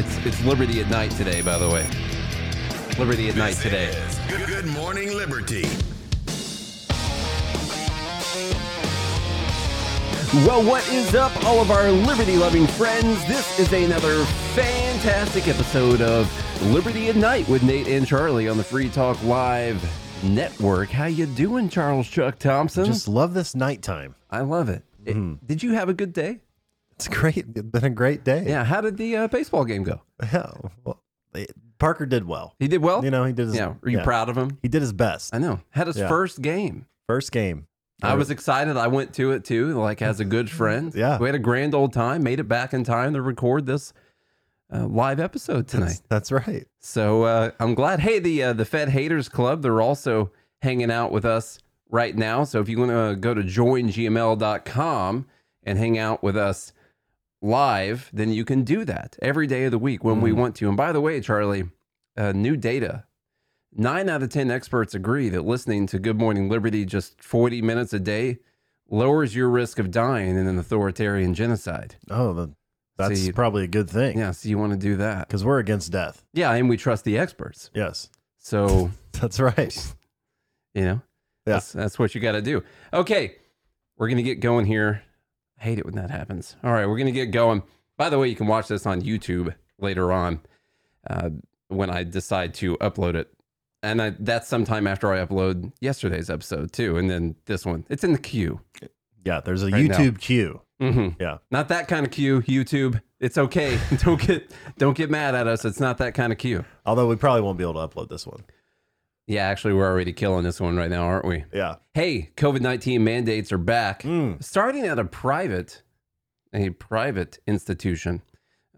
It's it's Liberty at night today, by the way. Liberty at night today. Is Good, Good Morning Liberty. Well, what is up, all of our liberty loving friends? This is another fantastic episode of Liberty at Night with Nate and Charlie on the Free Talk Live network. How you doing, Charles Chuck Thompson? Just love this nighttime. I love it. It- mm-hmm. Did you have a good day? It's great. It's been a great day. Yeah. How did the uh, baseball game go? Yeah. Well, it- Parker did well. He did well. You know, he did his. yeah. Are you yeah. proud of him? He did his best. I know. Had his Yeah. first game. First game. I was excited. I went to it too, like as a good friend. Yeah. We had a grand old time, made it back in time to record this uh, live episode tonight. That's, that's right. So uh, I'm glad. Hey, the uh, the Fed Haters Club, they're also hanging out with us right now. So if you want to go to joingml.com and hang out with us live, then you can do that every day of the week when we want to. And by the way, Charlie, uh, new data. Nine out of 10 experts agree that listening to Good Morning Liberty just 40 minutes a day lowers your risk of dying in an authoritarian genocide. Oh, the, that's See- probably a good thing. Yeah, so you want to do that. Because we're against death. Yeah, and we trust the experts. Yes. So That's right. You know, Yeah. that's, that's what you got to do. Okay, we're going to get going here. I hate it when that happens. All right, we're going to get going. By the way, you can watch this on YouTube later on uh, when I decide to upload it. And I, that's sometime after I upload yesterday's episode, too. And then this one, it's in the queue. Yeah. There's a Right now. YouTube queue. hmm Yeah. Not that kind of queue, YouTube. It's okay. don't get don't get mad at us. It's not that kind of queue. Although we probably won't be able to upload this one. Yeah, actually, we're already killing this one right now, aren't we? Yeah. Hey, COVID 19 mandates are back, Mm. starting at a private, a private institution,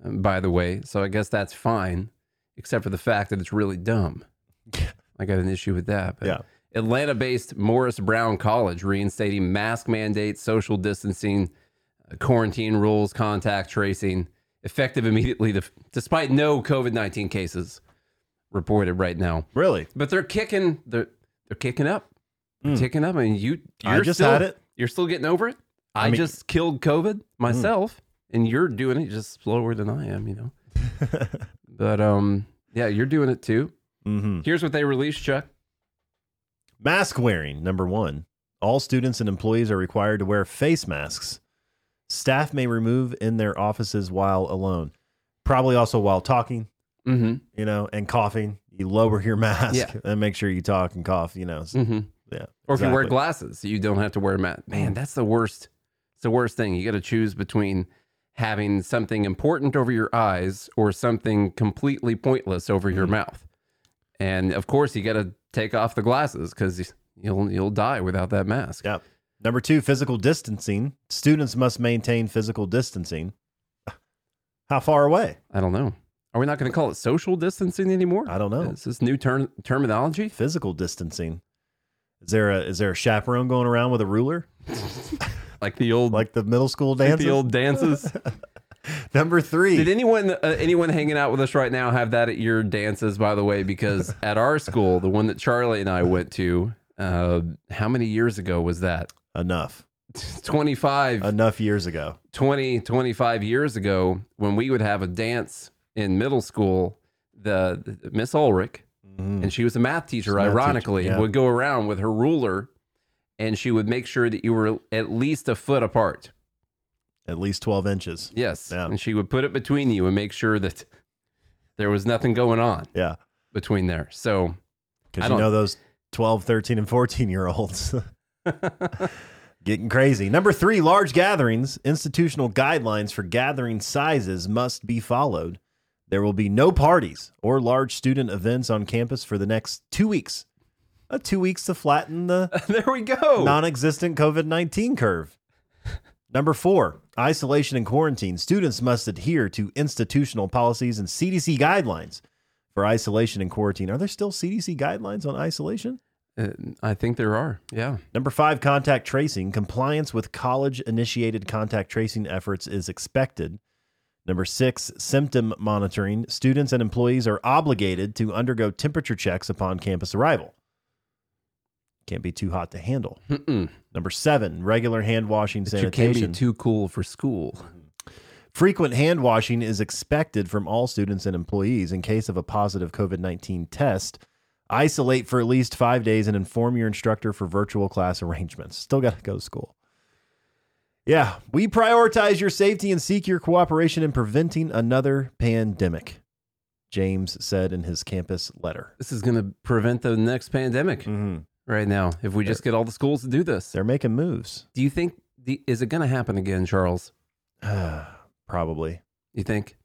um, by the way. So I guess that's fine, except for the fact that it's really dumb. I got an issue with that. But Yeah. Atlanta based Morris Brown College reinstating mask mandates, social distancing, uh, quarantine rules, contact tracing, effective immediately, to, despite no COVID 19 cases reported right now. Really? But they're kicking. They're they're kicking up. They're Mm. kicking up. I mean, you. I You're just still, had it. You're still getting over it. I, I mean- just killed COVID myself, and you're doing it just slower than I am. You know. but um, yeah, you're doing it too. hmm Here's what they released, Chuck. Mask wearing, number one. All students and employees are required to wear face masks. Staff may remove in their offices while alone. Probably also while talking, Mm-hmm. you know, and coughing. You lower your mask Yeah. and make sure you talk and cough, you know. Mm-hmm. Yeah. Or if you wear glasses, you don't have to wear a mask. Man, that's the worst. It's the worst thing. You got to choose between having something important over your eyes or something completely pointless over your Mm-hmm. mouth. And of course, you got to take off the glasses because you'll you'll die without that mask. Yeah. Number two, physical distancing. Students must maintain physical distancing. How far away? I don't know. Are we not going to call it social distancing anymore? I don't know. Is this new term terminology? Physical distancing. Is there a is there a chaperone going around with a ruler Like the old like the middle school like the old dances. Number three. Did anyone uh, anyone hanging out with us right now have that at your dances? By the way, because at our school, the one that Charlie and I went to, uh, how many years ago was that? Enough. 25, Enough years ago. 20, 25 years ago, when we would have a dance in middle school, the, the Miss Ulrich, Mhm. and she was a math teacher, She's math teacher, ironically, yeah. would go around with her ruler, and she would make sure that you were at least a foot apart. At least twelve inches. Yes, Yeah. and she would put it between you and make sure that there was nothing going on. Yeah. between there. So I Because you know those 12, 13, and 14 year olds getting crazy. Number three, large gatherings. Institutional guidelines for gathering sizes must be followed. There will be no parties or large student events on campus for the next two weeks. Uh, two weeks to flatten the there we go. non existent COVID 19 curve. Number four, isolation and quarantine. Students must adhere to institutional policies and CDC guidelines for isolation and quarantine. Are there still CDC guidelines on isolation? Uh, I think there are. Yeah. Number five, contact tracing. Compliance with college initiated contact tracing efforts is expected. Number six, symptom monitoring. Students and employees are obligated to undergo temperature checks upon campus arrival. Can't be too hot to handle. Mm-mm. Number seven, regular hand washing But you can't be too cool for school. Mm-hmm. Frequent hand washing is expected from all students and employees. In case of a positive COVID 19 test, isolate for at least five days and inform your instructor for virtual class arrangements. Still got to go to school. Yeah, we prioritize your safety and seek your cooperation in preventing another pandemic, James said in his campus letter. This is going to prevent the next pandemic Mm-hmm. right now if we just get all the schools to do this. They're making moves. Do you think the is it going to happen again, Charles? Probably. You think?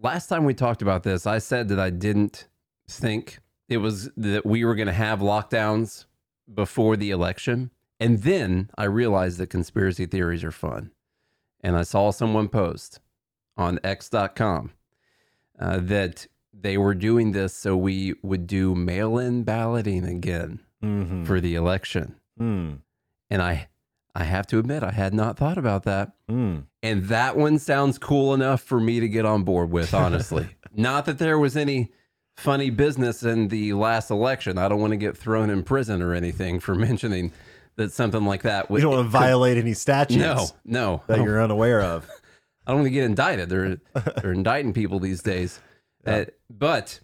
Last time we talked about this, I said that I didn't think it was that we were going to have lockdowns before the election. And then I realized that conspiracy theories are fun. And I saw someone post on x.com uh, that they were doing this so we would do mail in balloting again Mm-hmm. for the election. Mm. And I I have to admit I had not thought about that. Mm. And that one sounds cool enough for me to get on board with, honestly. Not that there was any funny business in the last election. I don't want to get thrown in prison or anything for mentioning that something like that would. don't want to violate any statutes No, no. That you're unaware of. I don't want to get indicted. They're, they're indicting people these days. Uh, but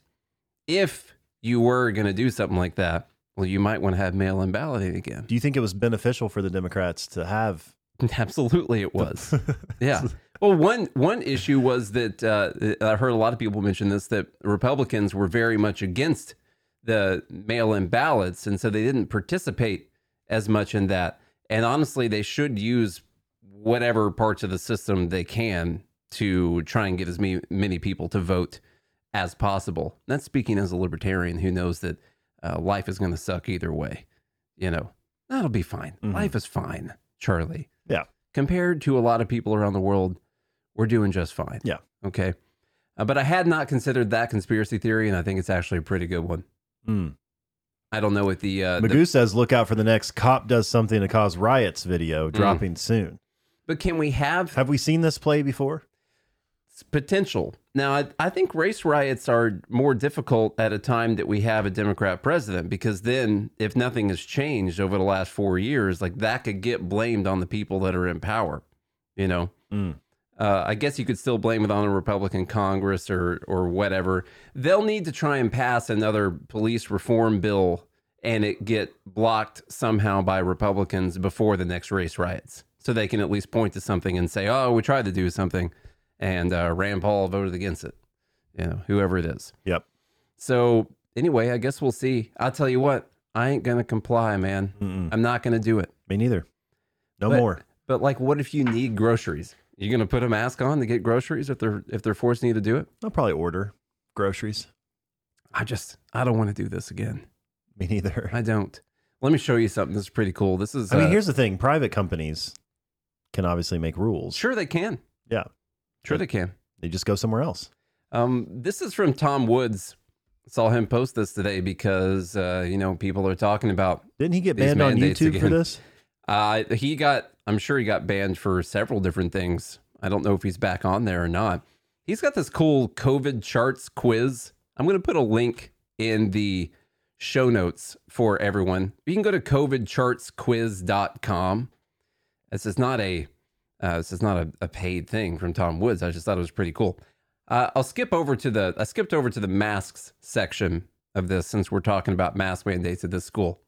if you were going to do something like that, well, you might want to have mail in balloting again. Do you think it was beneficial for the Democrats to have? Absolutely, it was. yeah. Well, one one issue was that uh, I heard a lot of people mention this that Republicans were very much against the mail-in ballots, and so they didn't participate as much in that. And honestly, they should use whatever parts of the system they can to try and get as many, many people to vote as possible. That's speaking as a libertarian who knows that uh, life is going to suck either way. You know, that'll be fine. Mhm. Life is fine, Charlie Yeah. compared to a lot of people around the world, we're doing just fine. Yeah. Okay. Uh, but I had not considered that conspiracy theory, and I think it's actually a pretty good one. Mm. I don't know what the, uh, the Magoo says, "Look out for the next cop does something to cause riots" video dropping soon. but can we have Have we seen this play before? potential? Now, I, I think race riots are more difficult at a time that we have a Democrat president because then, if nothing has changed over the last four years, like that could get blamed on the people that are in power. You know, Mm. Uh, I guess you could still blame it on a Republican Congress or or whatever. They'll need to try and pass another police reform bill and it get blocked somehow by Republicans before the next race riots, so they can at least point to something and say, "Oh, we tried to do something," and uh, Rand Paul voted against it. You know, whoever it is. Yep. So anyway, I guess we'll see. I'll tell you what, I ain't gonna comply, man. Mm-mm. I'm not gonna do it. Me neither. No But- more. But like, what if you need groceries? You gonna put a mask on to get groceries if they're if they're forcing you to do it? I'll probably order groceries. I just I don't want to do this again. Me neither. I don't. Let me show you something that's pretty cool. This is. I mean, uh, here's the thing: private companies can obviously make rules. sure they can. Yeah. Sure they can. They just go somewhere else. Um, this is from Tom Woods. Saw him post this today because uh, you know people are talking about. Didn't he get banned on YouTube for this? Uh, he got. I'm sure he got banned for several different things. I don't know if he's back on there or not. He's got this cool COVID charts quiz. I'm going to put a link in the show notes for everyone. You can go to covidchartsquiz.com. This is not a uh, this is not a, a paid thing from Tom Woods. I just thought it was pretty cool. Uh, I'll skip over to the I skipped over to the masks section of this since we're talking about mask mandates at this school.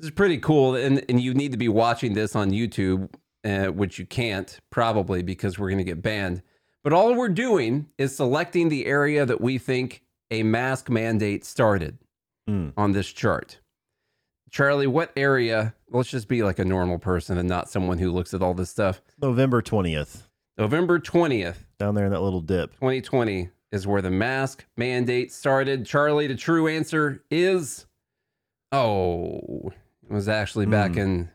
This is pretty cool, and and you need to be watching this on YouTube, uh, which you can't probably because we're going to get banned. But all we're doing is selecting the area that we think a mask mandate started Mm. on this chart. Charlie, what area? Let's just be like a normal person and not someone who looks at all this stuff. November twentieth, November 20th, down there in that little dip. 2020 is where the mask mandate started. Charlie, the true answer is oh, it was actually back Hmm. in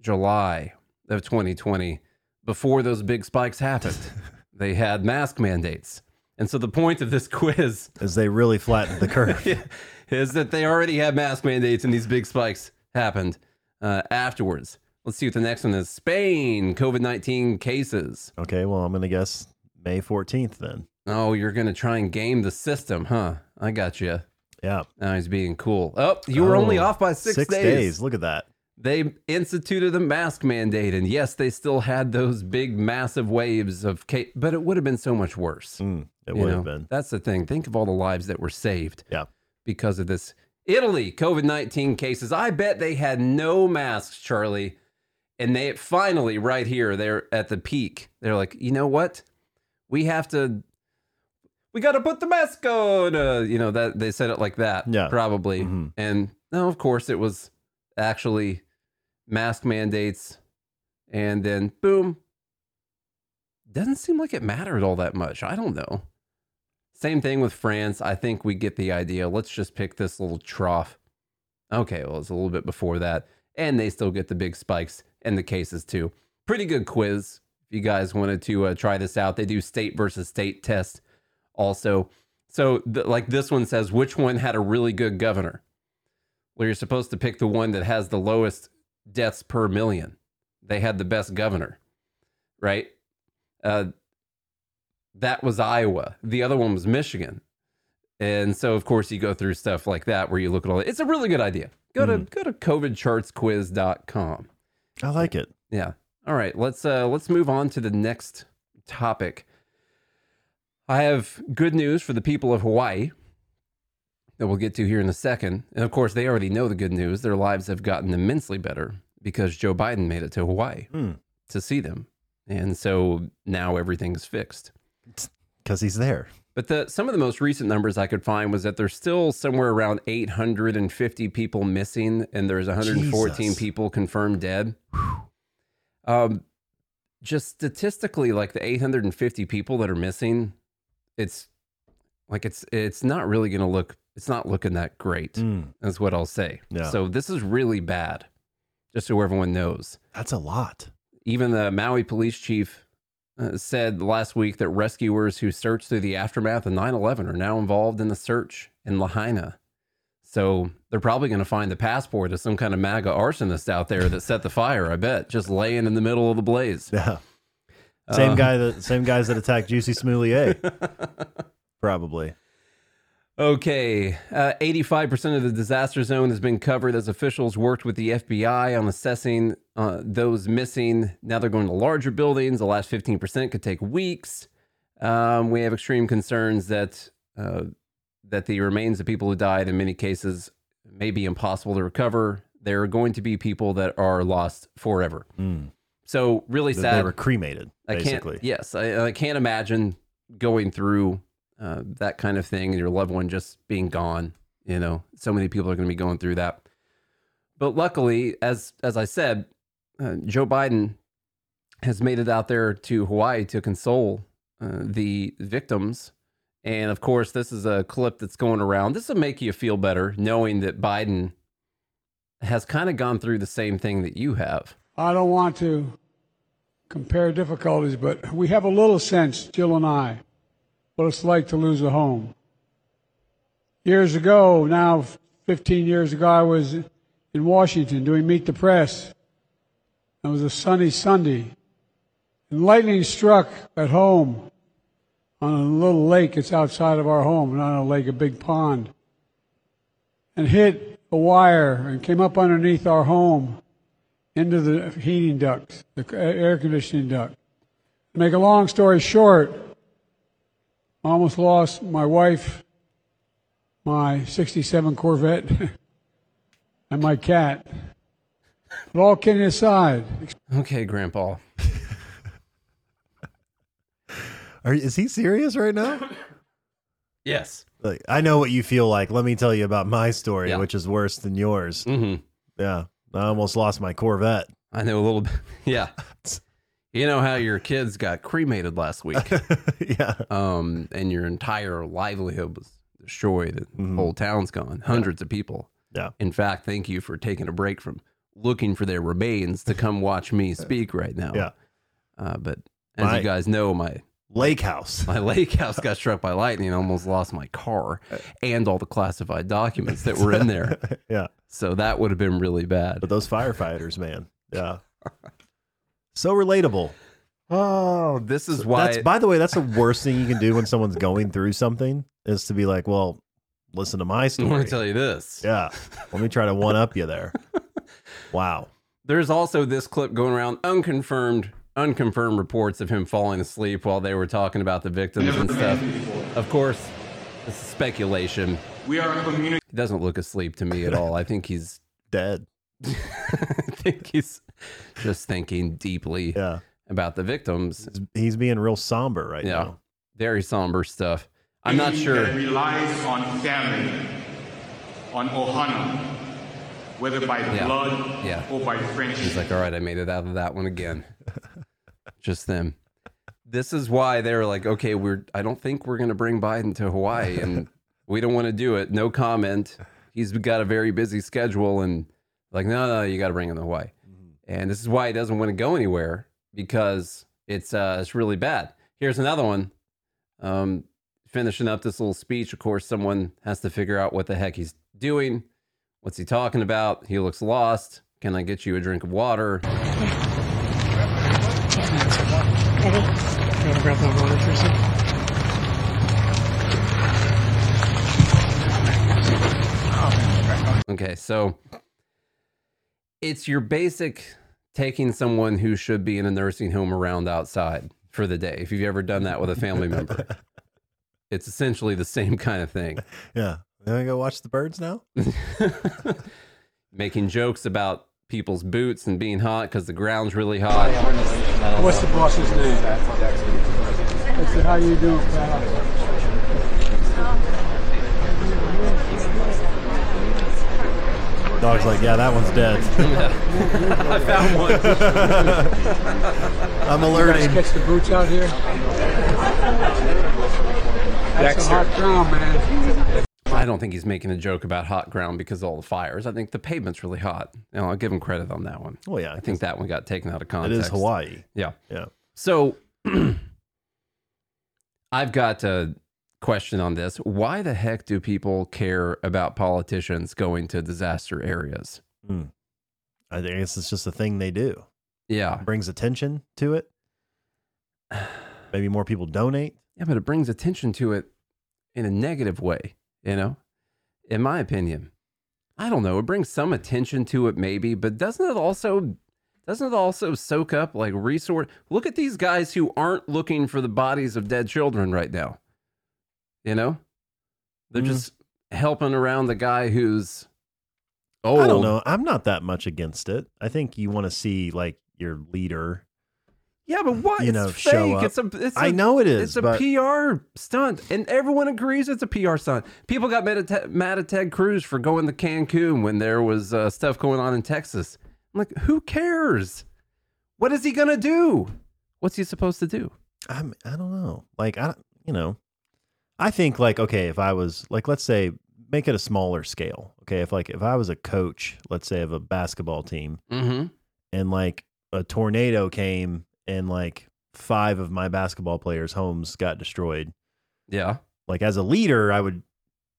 July of 2020 before those big spikes happened. they had mask mandates. And so the point of this quiz is they really flattened the curve. is that they already had mask mandates and these big spikes happened uh, afterwards. Let's see what the next one is. Spain, COVID 19 cases. okay, well, I'm gonna guess May fourteenth then. Oh, you're going to try and game the system, huh? I got you. Yeah, Now he's being cool. Oh, you were only Oh, off by six, days. Look at that. they instituted the mask mandate, and yes, they still had those big, massive waves of case, but it would have been so much worse. Mm, it would have been. That's the thing. Think of all the lives that were saved Yeah. because of this. Italy, COVID 19 cases. I bet they had no masks, Charlie. And they finally, right here, they're at the peak. They're like, you know what? We have to, we got to put the mask on. Uh, you know, that they said it like that, Yeah. probably. Mhm. And no, of course, it was actually mask mandates. And then boom. Doesn't seem like it mattered all that much. I don't know. Same thing with France. I think we get the idea. Let's just pick this little trough. Okay, well, it's a little bit before that. And they still get the big spikes and the cases too. Pretty good quiz. If you guys wanted to uh, try this out, they do state versus state test also. So, th- like this one says, which one had a really good governor? Well, you're supposed to pick the one that has the lowest deaths per million. They had the best governor, right? Uh, that was Iowa. The other one was Michigan. And so, of course, you go through stuff like that where you look at all. that. It's a really good idea. Go to go to covidchartsquiz.com. I like it. Yeah. All right. Let's uh let's move on to the next topic. I have good news for the people of Hawaii that we'll get to here in a second. And of course, they already know the good news. Their lives have gotten immensely better because Joe Biden made it to Hawaii Hmm. to see them. And so now everything's fixed. Because he's there. But the some of the most recent numbers I could find was that there's still somewhere around 850 people missing, and there's 114 Jesus. people confirmed dead. Um, just statistically, like the 850 people that are missing, it's like it's it's not really going to look. It's not looking that great. Mm, That's what I'll say. Yeah. So this is really bad, just so everyone knows that's a lot. even the Maui police chief uh, said last week that rescuers who searched through the aftermath of 9 11 are now involved in the search in Lahaina. So they're probably going to find the passport of some kind of MAGA arsonist out there that set the fire, I bet, just laying in the middle of the blaze. Yeah. Same Uh, guy that same guys that attacked Jussie Smollett. Probably. Okay, uh, 85% of the disaster zone has been covered as officials worked with the FBI on assessing uh, those missing. Now they're going to larger buildings. The last 15% could take weeks. Um, we have extreme concerns that uh, that the remains of people who died in many cases may be impossible to recover. There are going to be people that are lost forever. Mm. So really sad. They were cremated, I basically. can't. Yes, I, I can't imagine going through uh, that kind of thing and your loved one just being gone. You know, so many people are going to be going through that. But luckily, as as I said, uh, Joe Biden has made it out there to Hawaii to console uh, the victims. And of course, this is a clip that's going around. This will make you feel better knowing that Biden has kind of gone through the same thing that you have. I don't want to compare difficulties, but we have a little sense, Jill and I, what it's like to lose a home. Years ago, now 15 years ago, I was in Washington doing Meet the Press. It was a sunny Sunday. And lightning struck at home on a little lake that's outside of our home, not a lake, a big pond, and hit a wire and came up underneath our home into the heating ducts, the air conditioning duct. To make a long story short, I almost lost my wife, my 67 Corvette, and my cat. But all kidding aside, Okay, Grandpa. Are, is he serious right now? Yes. Like, I know what you feel like. Let me tell you about my story, Yeah. which is worse than yours. hmm Yeah. I almost lost my Corvette. I know a little bit. Yeah. You know how your kids got cremated last week, yeah. um, and your entire livelihood was destroyed. The whole town's gone. Hundreds of people. Mm-hmm. Yeah. In fact, thank you for taking a break from looking for their remains to come watch me speak right now. Yeah. Uh, but as My- you guys know, my Lake house. my lake house got struck by lightning. and almost lost my car and all the classified documents that were in there. yeah. So that would have been really bad. But those firefighters, man. Yeah. So relatable. Oh, this is why. That's by the way, that's the worst thing you can do when someone's going through something is to be like, well, listen to my I story. want to tell you this. Yeah. Let me try to one up you there. Wow. There's also this clip going around unconfirmed unconfirmed reports of him falling asleep while they were talking about the victims and stuff. Of course, this is speculation. We are communicating. He doesn't look asleep to me at all. I think he's Dead. I think he's just thinking deeply Yeah. about the victims. He's- He's being real somber right Yeah. now. Very somber stuff. I'm not sure. That relies on family, on ohana, whether by Yeah. blood Yeah. or by friendship. He's like, all right, I made it out of that one again. Just them. This is why they're like, okay, we're. I don't think we're going to bring Biden to Hawaii, and we don't want to do it. No comment. He's got a very busy schedule, and like, no, no, you got to bring him to Hawaii. And this is why he doesn't want to go anywhere because it's uh, it's really bad. Here's another one. Um, finishing up this little speech, of course, someone has to figure out what the heck he's doing. What's he talking about? He looks lost. Can I get you a drink of water? Eddie, you want to grab that water for a second? Okay, so it's your basic taking someone who should be in a nursing home around outside for the day. If you've ever done that with a family member, it's essentially the same kind of thing. Yeah. You want to go watch the birds now? Making jokes about people's boots and being hot because the ground's really hot. What's the boss's name? I said, how you doing, pal? Dog's like, yeah, that one's dead. I found one. I'm You guys alerting. catch the boots out here? That's a hot ground, man. I don't think he's making a joke about hot ground because of all the fires. I think the pavement's really hot. You know, I'll give him credit on that one. Oh, yeah. I think that one got taken out of context. is Hawaii. Yeah. Yeah. So I've got a question on this. Why the heck do people care about politicians going to disaster areas? Hmm. I guess it's just a thing they do. Yeah. brings attention to it. Maybe more people donate. Yeah, but it brings attention to it in a negative way, you know? In my opinion. I don't know. It brings some attention to it maybe, but doesn't it also doesn't it also soak up like resource look at these guys who aren't looking for the bodies of dead children right now. You know? They're Mhm. just helping around the guy who's old. I don't know. I'm not that much against it. I think you want to see like your leader. Yeah, but what? You it's know, fake. It's a it's I a- know it is, It's a but PR stunt, and everyone agrees it's a PR stunt. People got mad at, Te- mad at Ted Cruz for going to Cancun when there was uh, stuff going on in Texas. I'm like, who cares? What is he gonna do? What's he supposed to do? I'm, I don't know. Like I, don't- you know, I think like okay, if I was like, let's say, make it a smaller scale. Okay, if like if I was a coach, let's say of a basketball team, Mm-hmm. and like a tornado came and like five of my basketball players' homes got destroyed. Yeah. Like as a leader, I would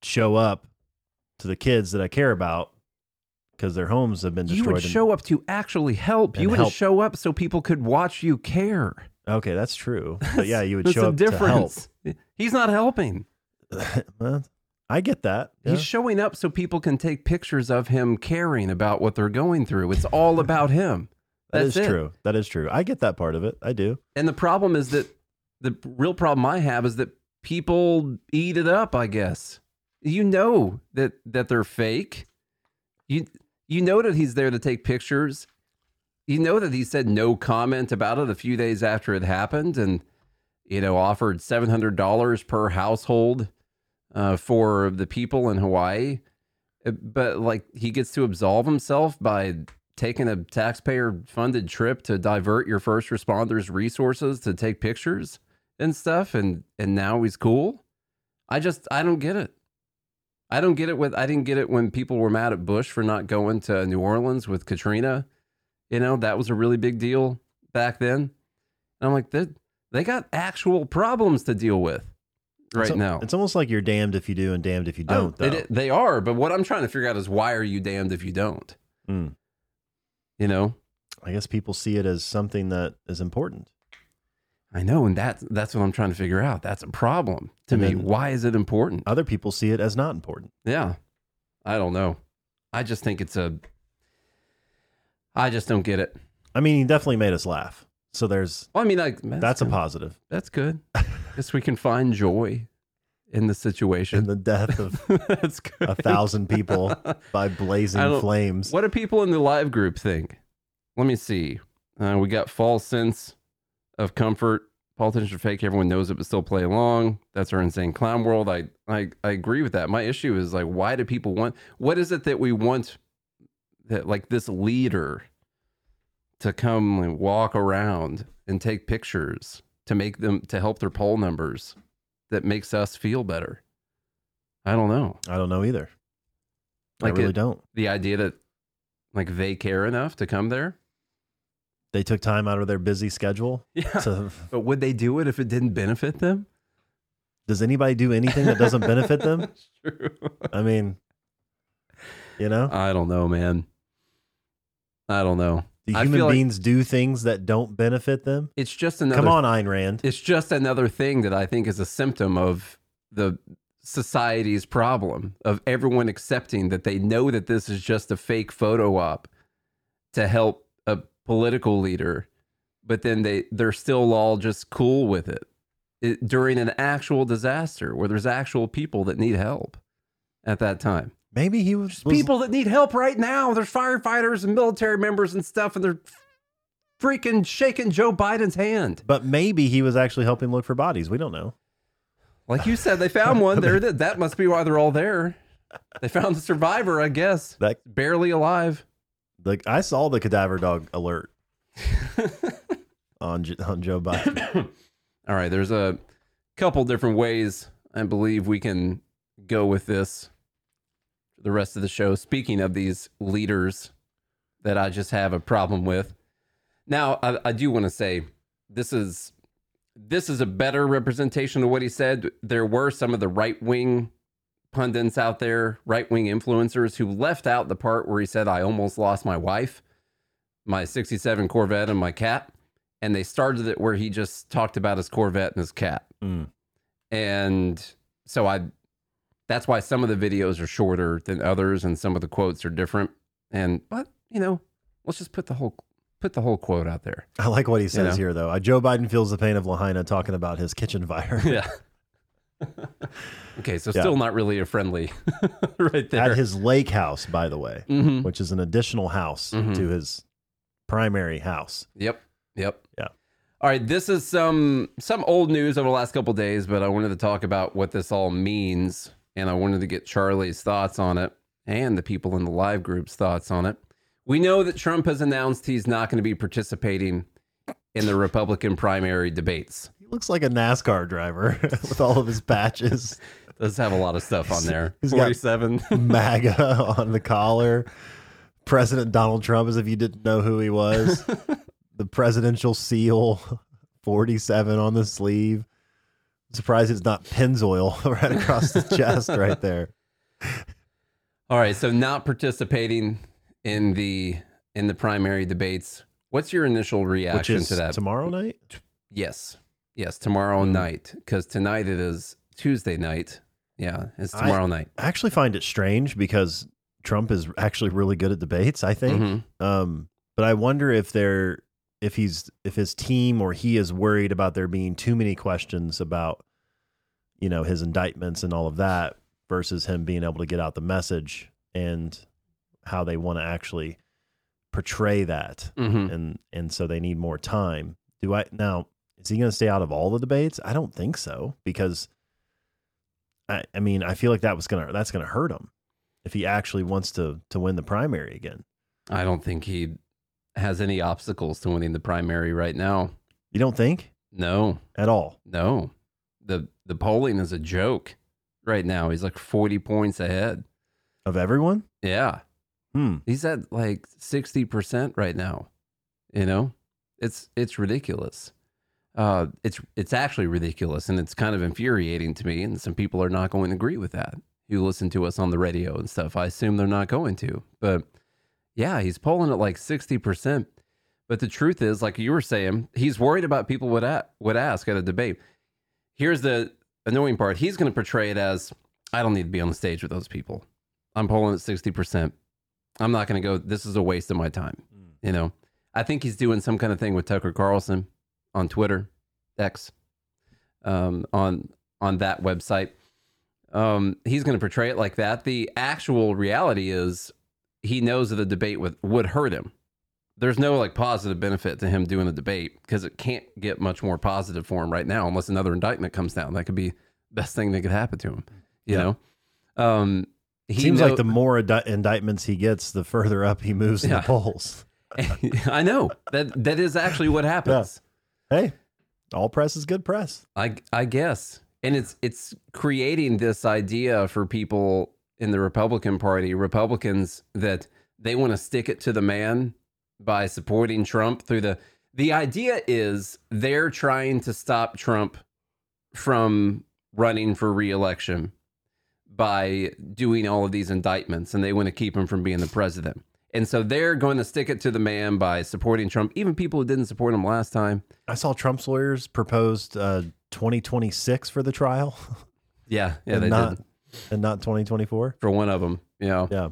show up to the kids that I care about because their homes have been You destroyed. would and- show up to actually help. You wouldn't help. show up so people could watch you care. okay, that's true. But yeah, you would show up to difference. He's not helping. Well, I get that. Yeah. He's showing up so people can take pictures of him caring about what they're going through. It's all about him. That That's it. true. That is true. I get that part of it. I do. And the problem is that the real problem I have is that people eat it up, I guess. You know that that they're fake. You you know that he's there to take pictures. You know that he said no comment about it a few days after it happened and you know offered $700 per household uh, for the people in Hawaii. Uh, But like he gets to absolve himself by taking a taxpayer funded trip to divert your first responders resources to take pictures and stuff and and now he's cool. I just i don't get it. I don't get it with i didn't get it when people were mad at bush for not going to new orleans with katrina. You know that was a really big deal back then. And i'm like they, they got actual problems to deal with right It's now It's almost like you're damned if you do and damned if you don't. Oh, though. it- they are but what i'm trying to figure out is why are you damned if you don't Mm. you know I guess people see it as something that is important. I know, and that's that's what I'm trying to figure out. That's a problem to And me. Why is it important? Other people see it as not important. Yeah, I don't know. I just think it's a. I just don't get it. I mean, he definitely made us laugh. So there's Well, I mean, like that's, that's a positive That's good. Guess we can find joy in the situation. in the death of a thousand people by blazing flames. What do people in the live group think? Let me see. Uh, we got false sense of comfort. Politicians are fake. Everyone knows it, but still play along. That's our insane clown world. I, I, I agree with that. My issue is like, why do people want? What is it that we want? That like this leader to come and walk around and take pictures to make them to help their poll numbers that makes us feel better. I don't know. I don't know either. Like I really it- don't. The idea that like they care enough to come there. They took time out of their busy schedule Yeah. to But would they do it if it didn't benefit them? Does anybody do anything that doesn't benefit them? True. I mean, you know, I don't know, man. I don't know. Do I human feel like beings do things that don't benefit them? it's just another Come on, Ayn Rand. It's just another thing that I think is a symptom of the society's problem of everyone accepting that they know that this is just a fake photo op to help a political leader, but then they they're still all just cool with it. it during an actual disaster where there's actual people that need help at that time. Maybe he was, was people that need help right now. There's firefighters and military members and stuff, and they're freaking shaking Joe Biden's hand. but maybe he was actually helping look for bodies. We don't know. Like you said, they found one there. That that must be why they're all there. They found the survivor, I guess, That barely alive. like I saw the cadaver dog alert on on Joe Biden. All right, there's a couple different ways I believe we can go with this the rest of the show. Speaking of these leaders that I just have a problem with. Now, I, I do want to say this is this is a better representation of what he said. There were some of the right wing pundits out there, right wing influencers who left out the part where he said, I almost lost my wife, my 67 Corvette, and my cat. And they started it where he just talked about his Corvette and his cat. Mm. And so I, that's why some of the videos are shorter than others and some of the quotes are different. And, but, you know, let's just put the whole, put the whole quote out there. I like what he says know? here, though. Uh, Joe Biden feels the pain of Lahaina talking about his kitchen fire Yeah. okay, so Yeah. still not really a friendly right there. at his lake house, by the way, Mhm. which is an additional house Mhm. to his primary house. Yep. Yep. Yeah. All right, this is some some old news over the last couple days, but I wanted to talk about what this all means and I wanted to get Charlie's thoughts on it and the people in the live group's thoughts on it. We know that Trump has announced he's not going to be participating in the Republican primary debates. He looks like a NASCAR driver with all of his patches, Does have a lot of stuff on there. He's got- 47. MAGA on the collar. President Donald Trump, as if you didn't know who he was. the presidential seal, 47 on the sleeve. Surprised it's not Pennzoil right across the chest right there. All right, so not participating in the in the primary debates. What's your initial reaction to that? tomorrow night? Yes. Yes, tomorrow Mm. night because tonight it is Tuesday night. Yeah, it's I- tomorrow night. I actually find it strange because Trump is actually really good at debates, I think. Mhm. Um, but I wonder if they're if he's if his team or he is worried about there being too many questions about you know his indictments and all of that versus him being able to get out the message and how they want to actually portray that Mhm. and and so they need more time. Do I now is he going to stay out of all the debates? I don't think so because I I mean, I feel like that was going to that's going to hurt him if he actually wants to to win the primary again. I don't think he has any obstacles to winning the primary right now. You don't think No, at all? no. The the polling is a joke right now. He's like 40 points ahead. Of everyone? Yeah. Hmm. He's at like 60% right now. You know? It's it's ridiculous. Uh it's it's actually ridiculous and it's kind of infuriating to me and some people are not going to agree with that. Who listen to us on the radio and stuff. I assume they're not going to. But yeah, he's polling at like 60%. But the truth is, like you were saying, he's worried about people would a- would ask at a debate. Here's the annoying part. He's going to portray it as I don't need to be on the stage with those people. I'm polling at 60%. I'm not going to go. This is a waste of my time. You know, I think he's doing some kind of thing with Tucker Carlson on Twitter, X, um, on on that website. Um, he's going to portray it like that. The actual reality is he knows that the debate with, would hurt him. There's no like positive benefit to him doing a debate because it can't get much more positive for him right now unless another indictment comes down. That could be the best thing that could happen to him. You Yeah. know, um, he Seems know- like the more indi- indictments he gets, the further up he moves in Yeah. the polls. I know that that is actually what happens. Hey, all press is good press. I I guess, and it's it's creating this idea for people in the Republican Party, Republicans that they want to stick it to the man by supporting Trump through the. The idea is they're trying to stop Trump from running for reelection by doing all of these indictments, and they want to keep him from being the president. And so they're going to stick it to the man by supporting Trump, even people who didn't support him last time. I saw Trump's lawyers proposed uh, 2026 for the trial Yeah, yeah, and they not did and not 2024. for one of them. You know, Yeah.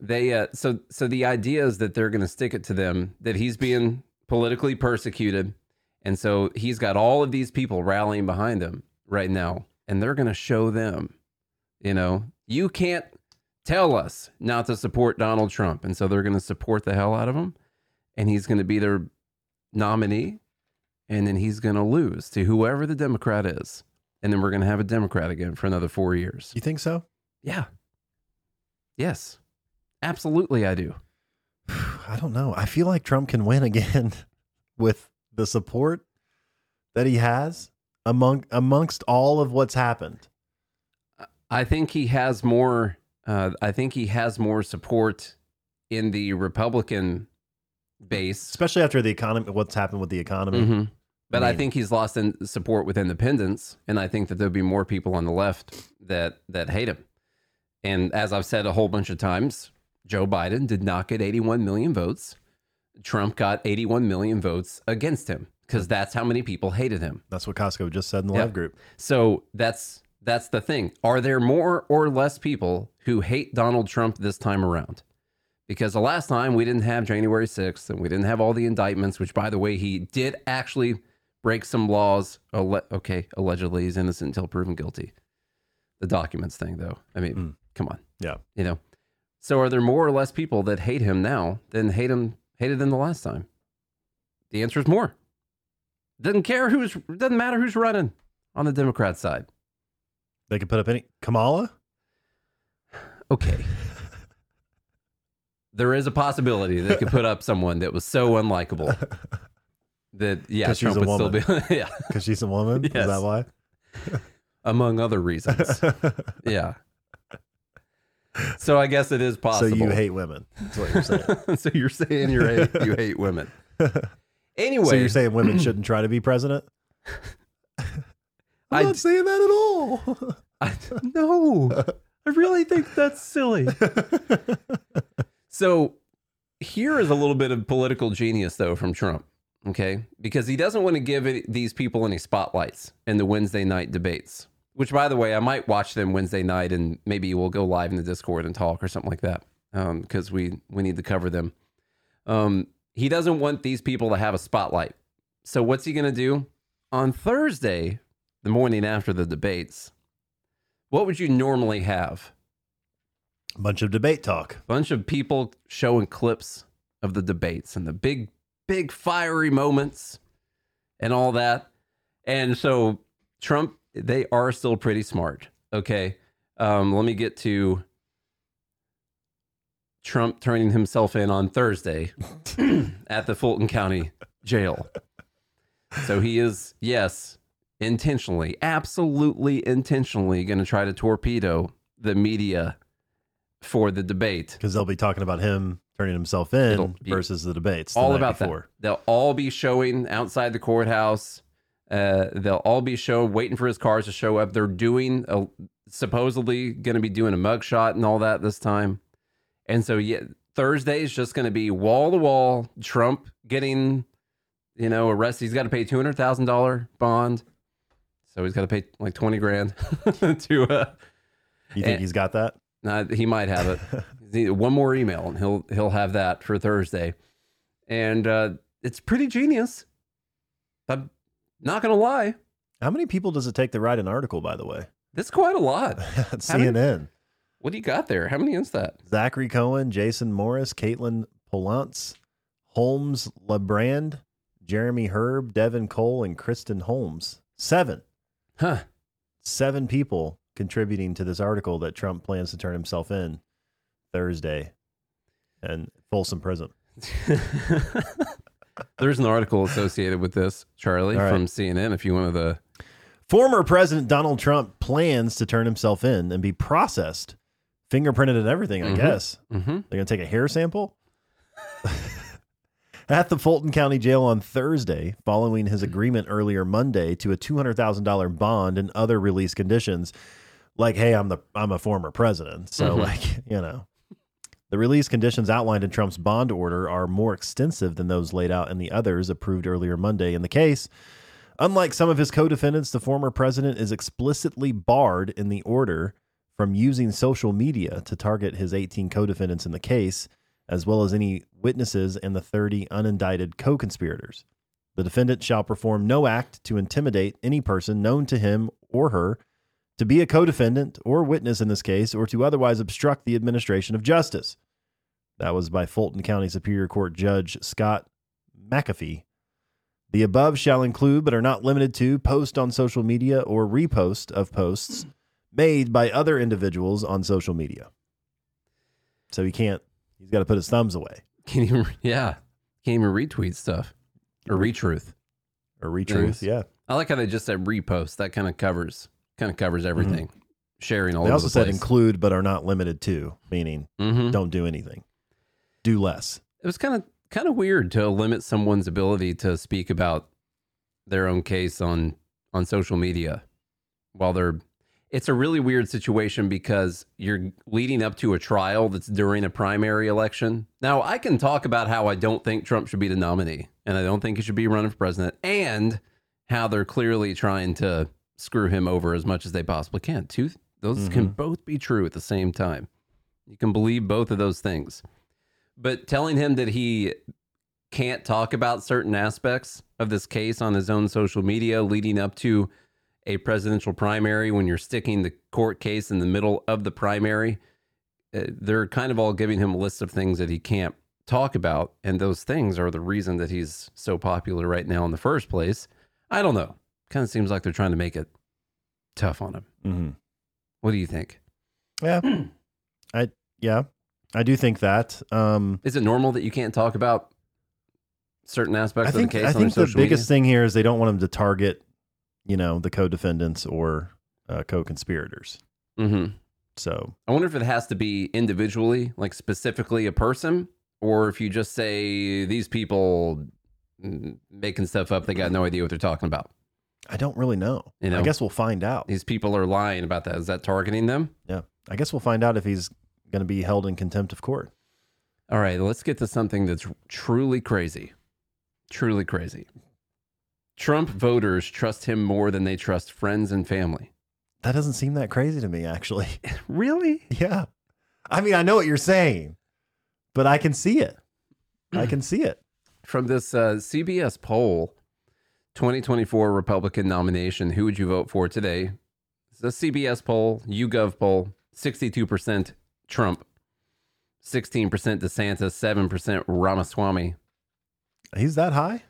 they uh, so so the idea is that they're going to stick it to them that he's being politically persecuted, and so he's got all of these people rallying behind him right now, and they're going to show them, you know, you can't tell us not to support Donald Trump, and so they're going to support the hell out of him, and he's going to be their nominee, and then he's going to lose to whoever the Democrat is, and then we're going to have a Democrat again for another four years. You think so? Yeah. Yes. Absolutely, I do. I don't know. I feel like Trump can win again with the support that he has among amongst all of what's happened. I think he has more. Uh, I think he has more support in the Republican base, Especially after the economy what's happened with the economy. Mhm. But I, mean- think he's lost in support with independents, and I think that there'll be more people on the left that that hate him. And as I've said a whole bunch of times, Joe Biden did not get 81 million votes. Trump got 81 million votes against him because that's how many people hated him. That's what Costco just said in the Yeah. live group. So that's that's the thing. Are there more or less people who hate Donald Trump this time around? Because the last time we didn't have January 6th and we didn't have all the indictments, which by the way, he did actually break some laws. Alle- okay, allegedly he's innocent until proven guilty. The documents thing though. I mean, Mm. come on. Yeah. You know. So are there more or less people that hate him now than hate him hated him the last time? The answer is more. Doesn't care who's doesn't matter who's running on the Democrat side. They could put up any Kamala? Okay. there is a possibility they could put up someone that was so unlikable that yeah, Trump a would still be yeah, Because she's a woman? Is that why? among other reasons. yeah. So I guess it is possible. so you hate women. That's what you're saying. so you're saying you hate you hate women. Anyway, So you're saying women shouldn't try to be president? I'm I- not saying that at all. I, no, I really think that's silly. so here is a little bit of political genius, though, from Trump. Okay, because he doesn't want to give it, these people any spotlights in the Wednesday night debates. Which, by the way, I might watch them Wednesday night, and maybe we'll go live in the Discord and talk or something like that, because we we need to cover them. Um, he doesn't want these people to have a spotlight. So what's he going to do on Thursday, the morning after the debates? What would you normally have? A bunch of debate talk. bunch of people showing clips of the debates and the big, big fiery moments and all that. And so Trump, they are still pretty smart. Okay. Um, let me get to Trump turning himself in on Thursday at the Fulton County Jail. So he is, yes, intentionally, absolutely intentionally going to try to torpedo the media for the debate. Because they'll be talking about him turning himself in versus the debates. the all about before. that. They'll all be showing outside the courthouse. Uh, they'll all be showing, waiting for his cars to show up. They're doing a, supposedly going to be doing a mugshot and all that this time. And so, yeah, Thursday is just going to be wall to wall. Trump getting, you know, arrested. He's got to pay two hundred thousand dollar bond. So he's got to pay like twenty grand to. Uh, You think And- he's got that? uh, he might have it. One more email, and he'll he'll have that for Thursday. and uh, it's pretty genius. I'm not gonna lie, How many people does it take to write an article, by the way? that's quite a lot. How many- CNN. What do you got there? How many is that? Zachary Cohen, Jason Morris, Katelyn Polantz, Holmes Lybrand, Jeremy Herb, Devan Cole, and Kristen Holmes. Seven. Huh? Seven people contributing to this article that Trump plans to turn himself in Thursday and Folsom Prison. There's an article associated with this, Charlie, right. from CNN. If you want to, the Former President Donald Trump plans to turn himself in and be processed, fingerprinted and everything, I Mhm. guess. Mhm. They're going to take a hair sample? At the Fulton County Jail on Thursday, following his agreement earlier Monday to a $200,000 bond and other release conditions, like, hey, I'm the I'm a former president. So, Mhm. like, you know. The release conditions outlined in Trump's bond order are more extensive than those laid out in the others approved earlier Monday in the case. Unlike some of his co defendants, the former president is explicitly barred in the order from using social media to target his 18 co defendants in the case, as well as any witnesses and the 30 unindicted co conspirators. The defendant shall perform no act to intimidate any person known to him or her to be a co defendant or witness in this case, or to otherwise obstruct the administration of justice. That was by Fulton County Superior Court Judge Scott McAfee. The above shall include, but are not limited to, post on social media or repost of posts made by other individuals on social media. So he can't, he's got to put his thumbs away can you? Yeah, can't even retweet stuff or retruth. or retruth. Things. Yeah. I like how they just said repost. That kind of covers kind of covers everything. Sharing all They also the said place. include, but are not limited to, meaning Mhm. don't do anything, do less. It was kind of kind of weird to limit someone's ability to speak about their own case on on social media while they're it's a really weird situation because you're leading up to a trial that's during a primary election. Now, I can talk about how I don't think Trump should be the nominee and I don't think he should be running for president and how they're clearly trying to screw him over as much as they possibly can. Two those can mm-hmm. both be true at the same time. You can believe both of those things. But telling him that he can't talk about certain aspects of this case on his own social media leading up to a presidential primary when you're sticking the court case in the middle of the primary, uh, they're kind of all giving him a list of things that he can't talk about. And those things are the reason that he's so popular right now in the first place. I don't know. Kind of seems like they're trying to make it tough on him. Mm-hmm. What do you think? Yeah. I, yeah, I do think that. Um, Is it normal that you can't talk about certain aspects I think, of the case I think the biggest media? thing here is they don't want them to target, you know, the co defendants or uh, co conspirators. Mm-hmm. So, I wonder if it has to be individually, like specifically a person, or if you just say these people making stuff up, they got no idea what they're talking about. I don't really know. You know? I guess we'll find out. These people are lying about that. Is that targeting them? Yeah. I guess we'll find out if he's going to be held in contempt of court. All right, let's get to something that's truly crazy. Truly crazy. Trump voters trust him more than they trust friends and family. That doesn't seem that crazy to me, actually. Really? yeah. I mean, I know what you're saying, but I can see it. I can see it. From this uh, CBS poll, 2024 Republican nomination, who would you vote for today? It's a CBS poll, YouGov poll, 62% Trump, 16% DeSantis, 7% Ramaswamy. He's that high?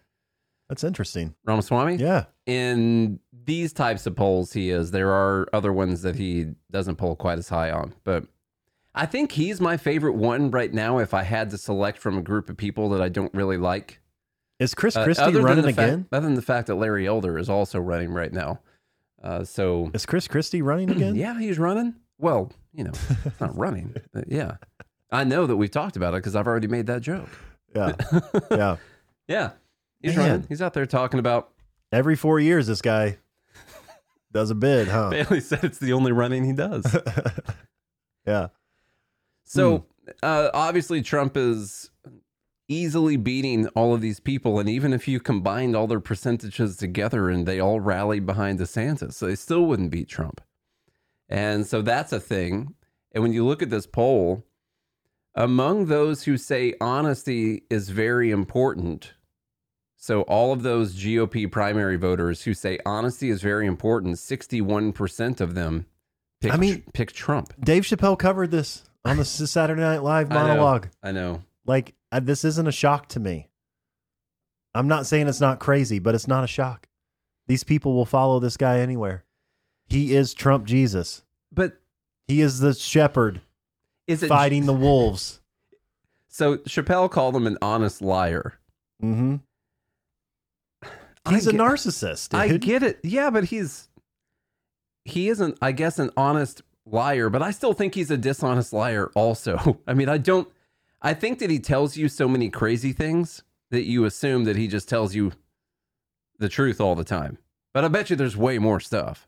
That's interesting. Ramaswamy? Yeah. In these types of polls, he is. There are other ones that he doesn't poll quite as high on, but I think he's my favorite one right now. If I had to select from a group of people that I don't really like, Is Chris Uh, Christie than running the fact- again? other than the fact that Larry Elder is also running right now, uh, so Is Chris Christie running again? yeah, he's running. Well, you know, it's not running. Yeah, I know that we've talked about it because I've already made that joke. Yeah. Yeah. Yeah, he's Man. running. He's out there talking about. Every four years, this guy does a bid, huh? Bailey said it's the only running he does. yeah. So Hmm. uh, obviously, Trump is easily beating all of these people, and even if you combined all their percentages together and they all rallied behind DeSantis, they still wouldn't beat Trump. And so that's a thing. And when you look at this poll, Among those who say honesty is very important, so all of those GOP primary voters who say honesty is very important, 61% of them pick, I mean- pick Trump. Dave Chappelle covered this on the Saturday Night Live I know. monologue. I know. Like, I, this isn't a shock to me. I'm not saying it's not crazy, but it's not a shock. These people will follow this guy anywhere. He is Trump Jesus. But He is the shepherd is it fighting the wolves. So Chappelle called him an honest liar. Mm-hmm. He's a get- narcissist. Dude. I get it. Yeah, but he's he isn't, I guess, an honest liar, but I still think he's a dishonest liar also. I mean, I don't I think that he tells you so many crazy things that you assume that he just tells you the truth all the time. But I bet you there's way more stuff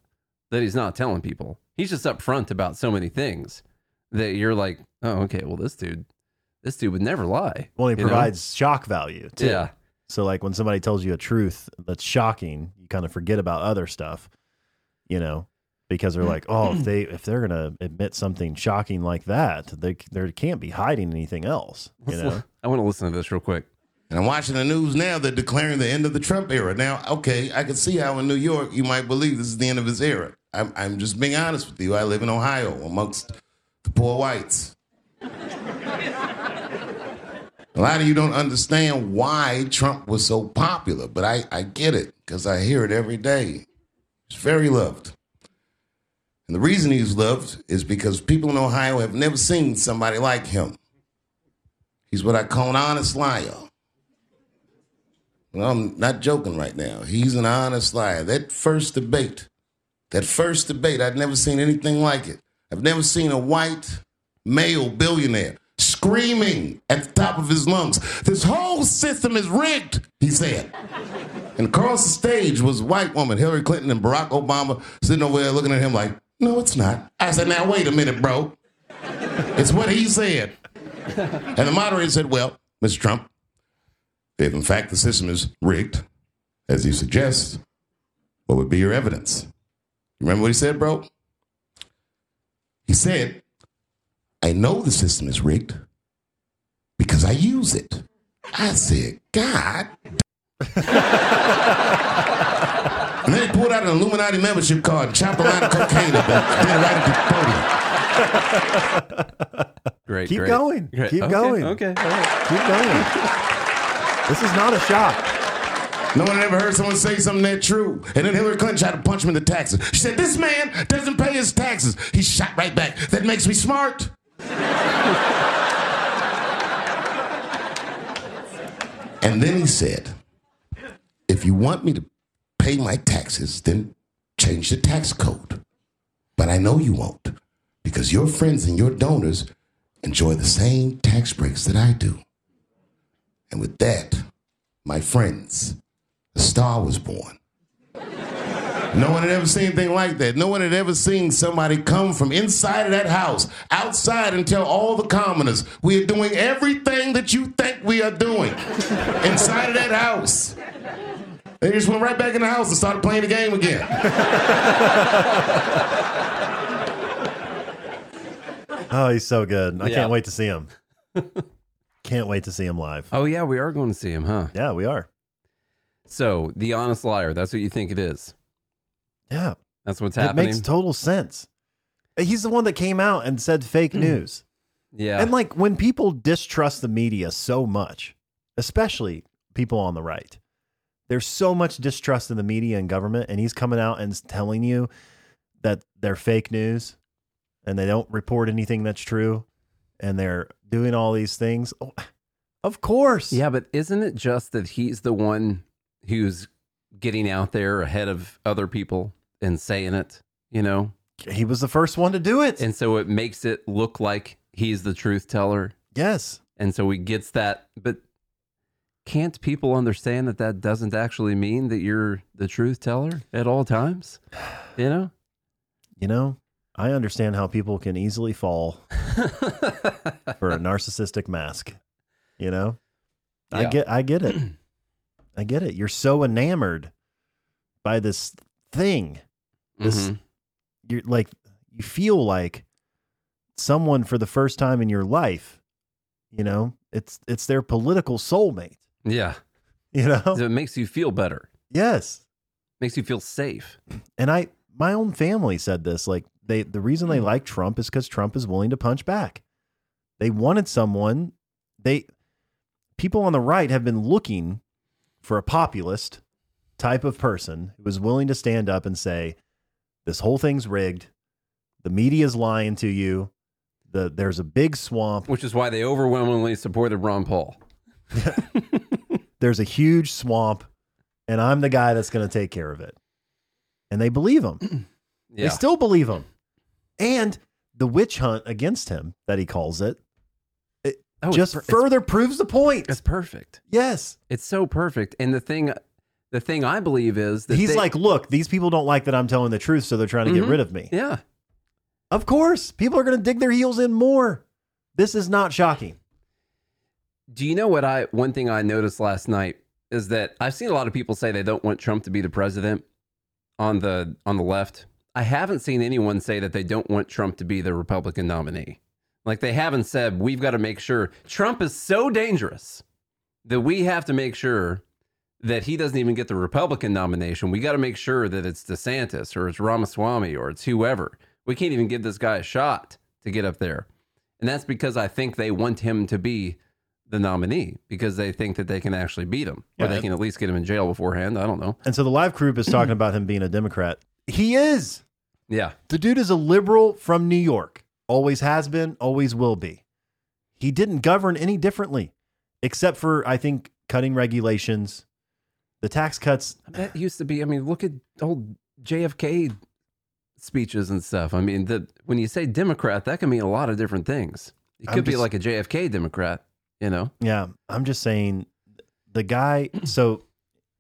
that he's not telling people. He's just upfront about so many things that you're like, oh, okay, well, this dude, this dude would never lie. Well, he you know? provides shock value too. Yeah. So like when somebody tells you a truth that's shocking, you kind of forget about other stuff, you know, because they're like, oh, if they if they're gonna admit something shocking like that, they they can't be hiding anything else, you Let's know. I want to listen to this real quick. And I'm watching the news now. They're declaring the end of the Trump era. Now, okay, I can see how in New York you might believe this is the end of his era. I'm, I'm just being honest with you. I live in Ohio amongst the poor whites. A lot of you don't understand why Trump was so popular, but I, I get it because I hear it every day. He's very loved. And the reason he's loved is because people in Ohio have never seen somebody like him. He's what I call an honest liar. I'm not joking right now. He's an honest liar. That first debate, that first debate, I'd never seen anything like it. I've never seen a white male billionaire screaming at the top of his lungs, This whole system is rigged, he said. And across the stage was white woman, Hillary Clinton and Barack Obama, sitting over there looking at him like, No, it's not. I said, Now, wait a minute, bro. It's what he said. And the moderator said, Well, Mr. Trump, if in fact the system is rigged, as you suggest, what would be your evidence? Remember what he said, bro? He said, I know the system is rigged because I use it. I said, God. and then he pulled out an Illuminati membership card and chopped a line of cocaine up and did it right at the podium. Great. Keep great. going. Great. Keep Okay, going. Okay. all right. Keep going. This is not a shock. No one ever heard someone say something that true. And then Hillary Clinton tried to punch him in the taxes. She said, This man doesn't pay his taxes. He shot right back. That makes me smart. and then he said, If you want me to pay my taxes, then change the tax code. But I know you won't because your friends and your donors enjoy the same tax breaks that I do. And with that, my friends, a star was born. No one had ever seen anything like that. No one had ever seen somebody come from inside of that house, outside, and tell all the commoners, we are doing everything that you think we are doing inside of that house. They just went right back in the house and started playing the game again. Oh, he's so good. I Yeah. can't wait to see him. can't wait to see him live. Oh yeah, we are going to see him, huh? Yeah, we are. So the honest liar. That's what you think it is. Yeah. That's what's happening. It makes total sense. He's the one that came out and said fake hmm. news. yeah. And like when people distrust the media so much, especially people on the right, there's so much distrust in the media and government, and he's coming out and telling you that they're fake news and they don't report anything that's true and they're doing all these things. Oh, of course. yeah, but isn't it just that he's the one who's getting out there ahead of other people and saying it, you know? He was the first one to do it. And so it makes it look like he's the truth teller. yes. And so he gets that. But can't people understand that that doesn't actually mean that you're the truth teller at all times? You know? You know, I understand how people can easily fall for a narcissistic mask. You know, I get, I get it, I get it. You're so enamored by this thing. This, Mhm. you're like, you feel like someone for the first time in your life You know, it's it's their political soulmate. Yeah. You know, So it makes you feel better. yes. Makes you feel safe. And I, my own family said this. Like they, the reason they hmm. like Trump is because Trump is willing to punch back. They wanted someone. They, people on the right have been looking for a populist type of person who is willing to stand up and say, "This whole thing's rigged. The media's lying to you. The there's a big swamp. Which is why they overwhelmingly supported Ron Paul. There's a huge swamp, and I'm the guy that's going to take care of it." And they believe him. Yeah. They still believe him. And the witch hunt against him that he calls it, it Oh, just per- further proves the point. It's perfect. Yes. It's so perfect. And the thing the thing I believe is that He's they- like, look, these people don't like that I'm telling the truth, so they're trying to get Mhm. rid of me. Yeah. Of course. People are going to dig their heels in more. This is not shocking. Do you know what I one thing I noticed last night is that I've seen a lot of people say they don't want Trump to be the president on the on the left. I haven't seen anyone say that they don't want Trump to be the Republican nominee. Like they haven't said we've got to make sure Trump is so dangerous that we have to make sure that he doesn't even get the Republican nomination. We got to make sure that it's DeSantis or it's Ramaswamy or it's whoever. We can't even give this guy a shot to get up there. And that's because I think they want him to be the nominee because they think that they can actually beat him or Yeah. they can at least get him in jail beforehand. I don't know. And so the live group is talking about him being a Democrat. He is. Yeah. The dude is a liberal from New York. Always has been, always will be. He didn't govern any differently, except for, I think, cutting regulations. The tax cuts, That used to be, I mean, look at old JFK speeches and stuff. I mean, the, when you say Democrat, that can mean a lot of different things. It could be like a JFK Democrat, you know? yeah, I'm just saying the guy. So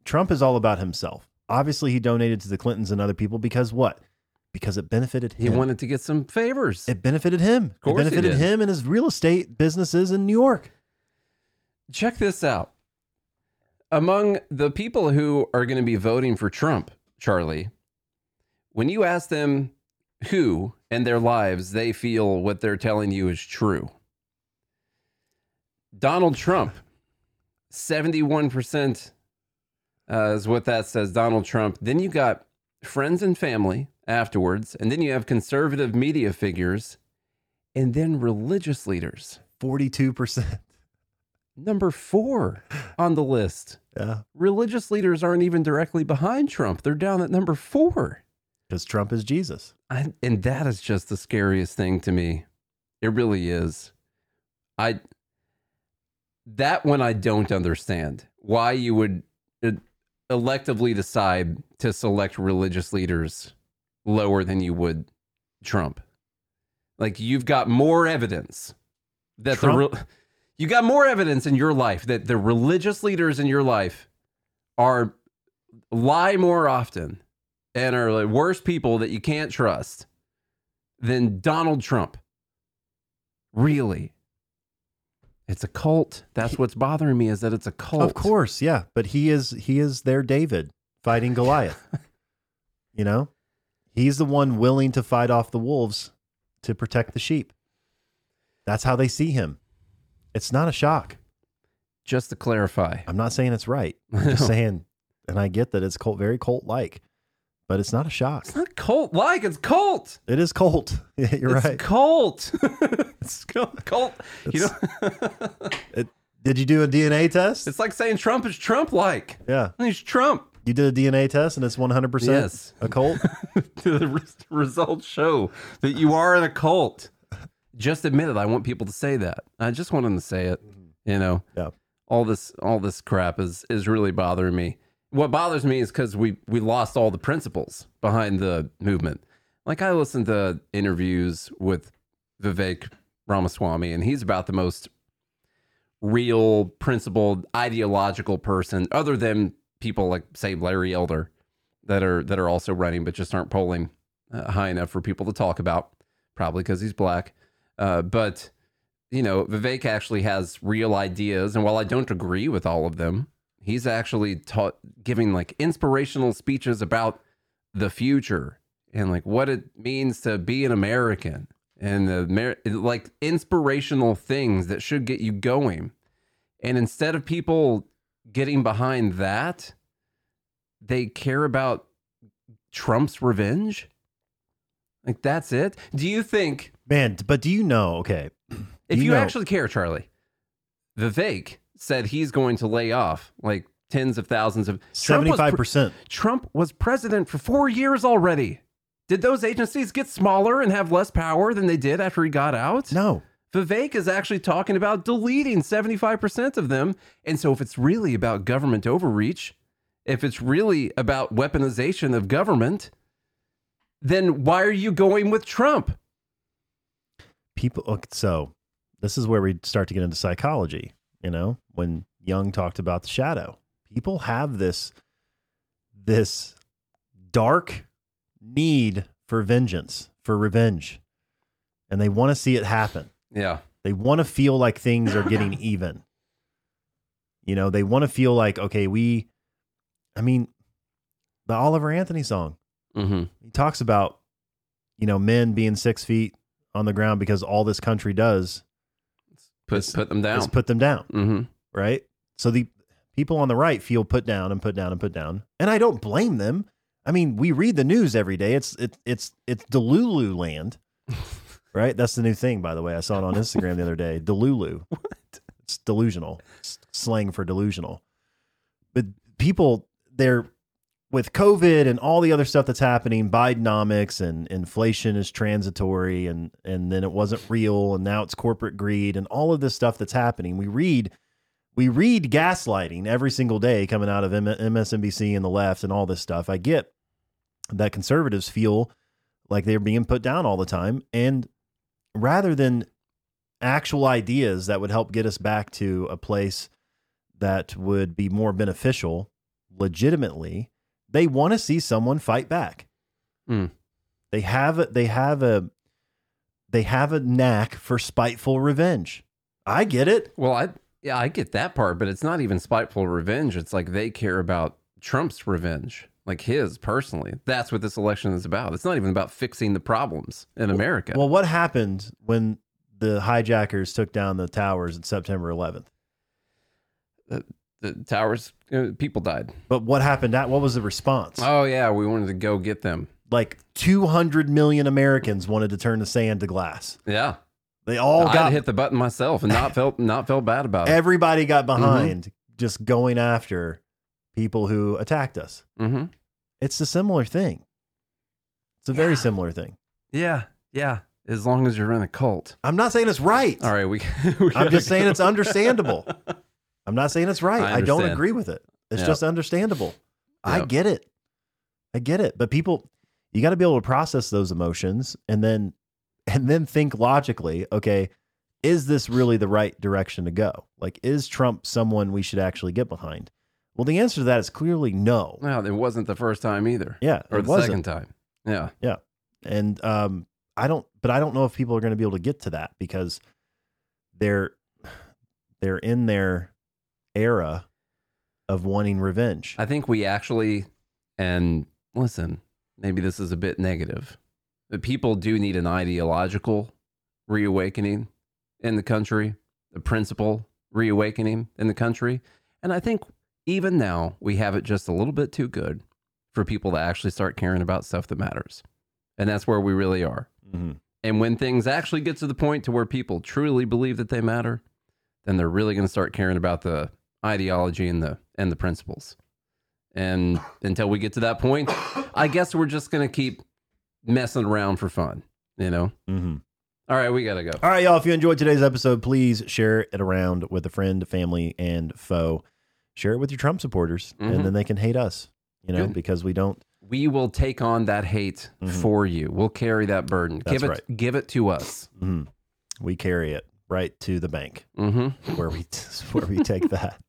Trump is all about himself. Obviously, he donated to the Clintons and other people because what? Because it benefited him. He wanted to get some favors. it benefited him. course it benefited him and his real estate businesses in New York. Check this out. Among the people who are going to be voting for Trump, Charlie, when you ask them who in their lives they feel what they're telling you is true, Donald Trump, 71% uh, is what that says, Donald Trump. Then you got friends and family afterwards, and then you have conservative media figures, and then religious leaders. Forty-two percent. Number four on the list. Yeah, Religious leaders aren't even directly behind Trump. They're down at number four. because Trump is Jesus. I, and that is just the scariest thing to me. It really is. I that one I don't understand why you would electively decide to select religious leaders lower than you would Trump. Like you've got more evidence that Trump? the re- you got more evidence in your life that the religious leaders in your life are lie more often and are like worse people that you can't trust than Donald Trump. Really? It's a cult. That's what's bothering me is that it's a cult. Of course, yeah. But he is he is their David fighting Goliath. you know? He's the one willing to fight off the wolves to protect the sheep. That's how they see him. It's not a shock. Just to clarify. I'm not saying it's right. I'm just saying, and I get that it's cult, very cult like, but it's not a shock. It's not cult like, it's cult. It is cult. Yeah, You're it's right. cult. it's cult. cult. You know, It, did you do a DNA test? it's like saying Trump is Trump like. yeah. He's Trump. You did a DNA test and it's 100% Yes. a cult? the re- results show that you are in a cult. Just admit it. I want people to say that. I just want them to say it. Mm-hmm. You know. Yeah. All this, all this crap is is really bothering me. What bothers me is because we we lost all the principles behind the movement. Like I listened to interviews with Vivek Ramaswamy, and he's about the most real, principled, ideological person, other than people like say Larry Elder, that are that are also running, but just aren't polling uh, high enough for people to talk about. Probably because he's black. Uh, but you know, Vivek actually has real ideas, and while I don't agree with all of them, he's actually taught giving like inspirational speeches about the future and like what it means to be an American. and the like inspirational things that should get you going. And instead of people getting behind that, they care about Trump's revenge. Like that's it. Do you think Man, but do you know? Okay, if Do you, know- actually care, Charlie, Vivek said he's going to lay off like tens of thousands of Trump was seventy-five pre- percent. Trump was president for four years already. Did those agencies get smaller and have less power than they did after he got out? No, Vivek is actually talking about deleting 75% of them. And so, if it's really about government overreach, if it's really about weaponization of government, then why are you going with Trump? people. So this is where we start to get into psychology. You know, when Jung talked about the shadow, people have this this dark need for vengeance, for revenge, and they want to see it happen. Yeah. They want to feel like things are getting even. You know, they want to feel like, okay, we, I mean, the Oliver Anthony song, Mm-hmm. he talks about, you know, men being six feet on the ground because all this country does Put, It's- put them down. is put them down, mm-hmm. right? So the people on the right feel put down and put down and put down. And I don't blame them. I mean, we read the news every day. It's it, it's it's Delulu land. Right? That's the new thing, by the way. I saw it on Instagram the other day. Delulu. What? It's delusional. It's slang for delusional. But people, they're with COVID and all the other stuff that's happening, Bidenomics and inflation is transitory and and then it wasn't real and now it's corporate greed and all of this stuff that's happening. We read we read gaslighting every single day coming out of M- MSNBC and the left and all this stuff. I get that conservatives feel like they're being put down all the time and rather than actual ideas that would help get us back to a place that would be more beneficial legitimately they want to see someone fight back Mm. they have a, they have a they have a knack for spiteful revenge i get it Well, I yeah, I get that part, but it's not even spiteful revenge. It's like they care about Trump's revenge, like his personally. That's what this election is about. It's not even about fixing the problems in America. well what happened when the hijackers took down the towers on september 11th the towers, uh, people died. but what happened at what was the response Oh yeah, we wanted to go get them. like 200 million americans wanted to turn the sand to glass Yeah, they all I got hit the button myself and not felt not felt bad about it. everybody got Mm-hmm. behind just going after people who attacked us. hmm It's a similar thing. It's a very similar thing. Yeah, yeah. As long as you're in a cult. I'm not saying it's right. All right, we. we I'm just saying it's understandable. I'm not saying it's right. I I, don't agree with it. It's Yep. just understandable. I get it. I get it. But people you got to be able to process those emotions and then and then think logically, okay, is this really the right direction to go? Like is Trump someone we should actually get behind? Well, the answer to that is clearly no. No, it wasn't the first time either, Yeah, or the wasn't. second time. Yeah, yeah, and um i don't but i don't know if people are going to be able to get to that because they're they're in their era of wanting revenge I think we actually, and listen, maybe this is a bit negative, but people do need an ideological reawakening in the country, the principle reawakening in the country. And I think even now we have it just a little bit too good for people to actually start caring about stuff that matters. And that's where we really are. Mhm. And when things actually get to the point to where people truly believe that they matter, then they're really going to start caring about the ideology and the and the principles. And until we get to that point, I guess we're just going to keep messing around for fun, you know. Mhm. All right, we got to go. all right y'all if you enjoyed today's episode please share it around with a friend family and foe share it with your trump supporters Mhm. and then they can hate us you know Good. because we don't We will take on that hate Mhm. for you. We'll carry that burden. That's give it right. give it to us. mhm. we carry it right to the bank Mhm. where we where we take that.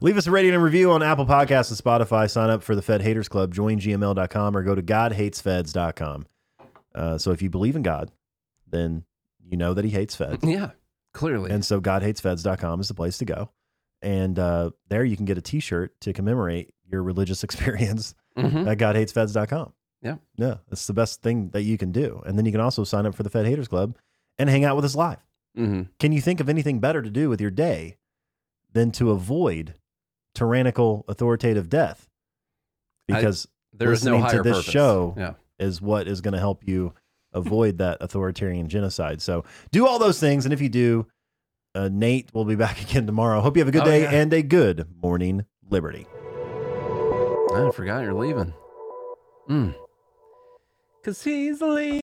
Leave us a rating and review on Apple Podcasts and Spotify. Sign up for the Fed Haters Club. Join gml.com or go to godhatesfeds.com. Uh, so if you believe in God, then you know that he hates feds. Yeah. Clearly. and so godhatesfeds.com is the place to go. And uh, there you can get a t-shirt to commemorate your religious experience Mhm. at godhatesfeds.com. Yeah. Yeah, it's the best thing that you can do. And then you can also sign up for the Fed Haters Club and hang out with us live. hmm Can you think of anything better to do with your day than to avoid tyrannical authoritative death? I- Because There is no Listening to this purpose. show. Yeah. is what is going to help you avoid that authoritarian genocide. So do all those things. And if you do, uh, Nate will be back again tomorrow. Hope you have a good Oh, day yeah. and a good morning, Liberty. I forgot you're leaving. Mm. Cause he's leaving.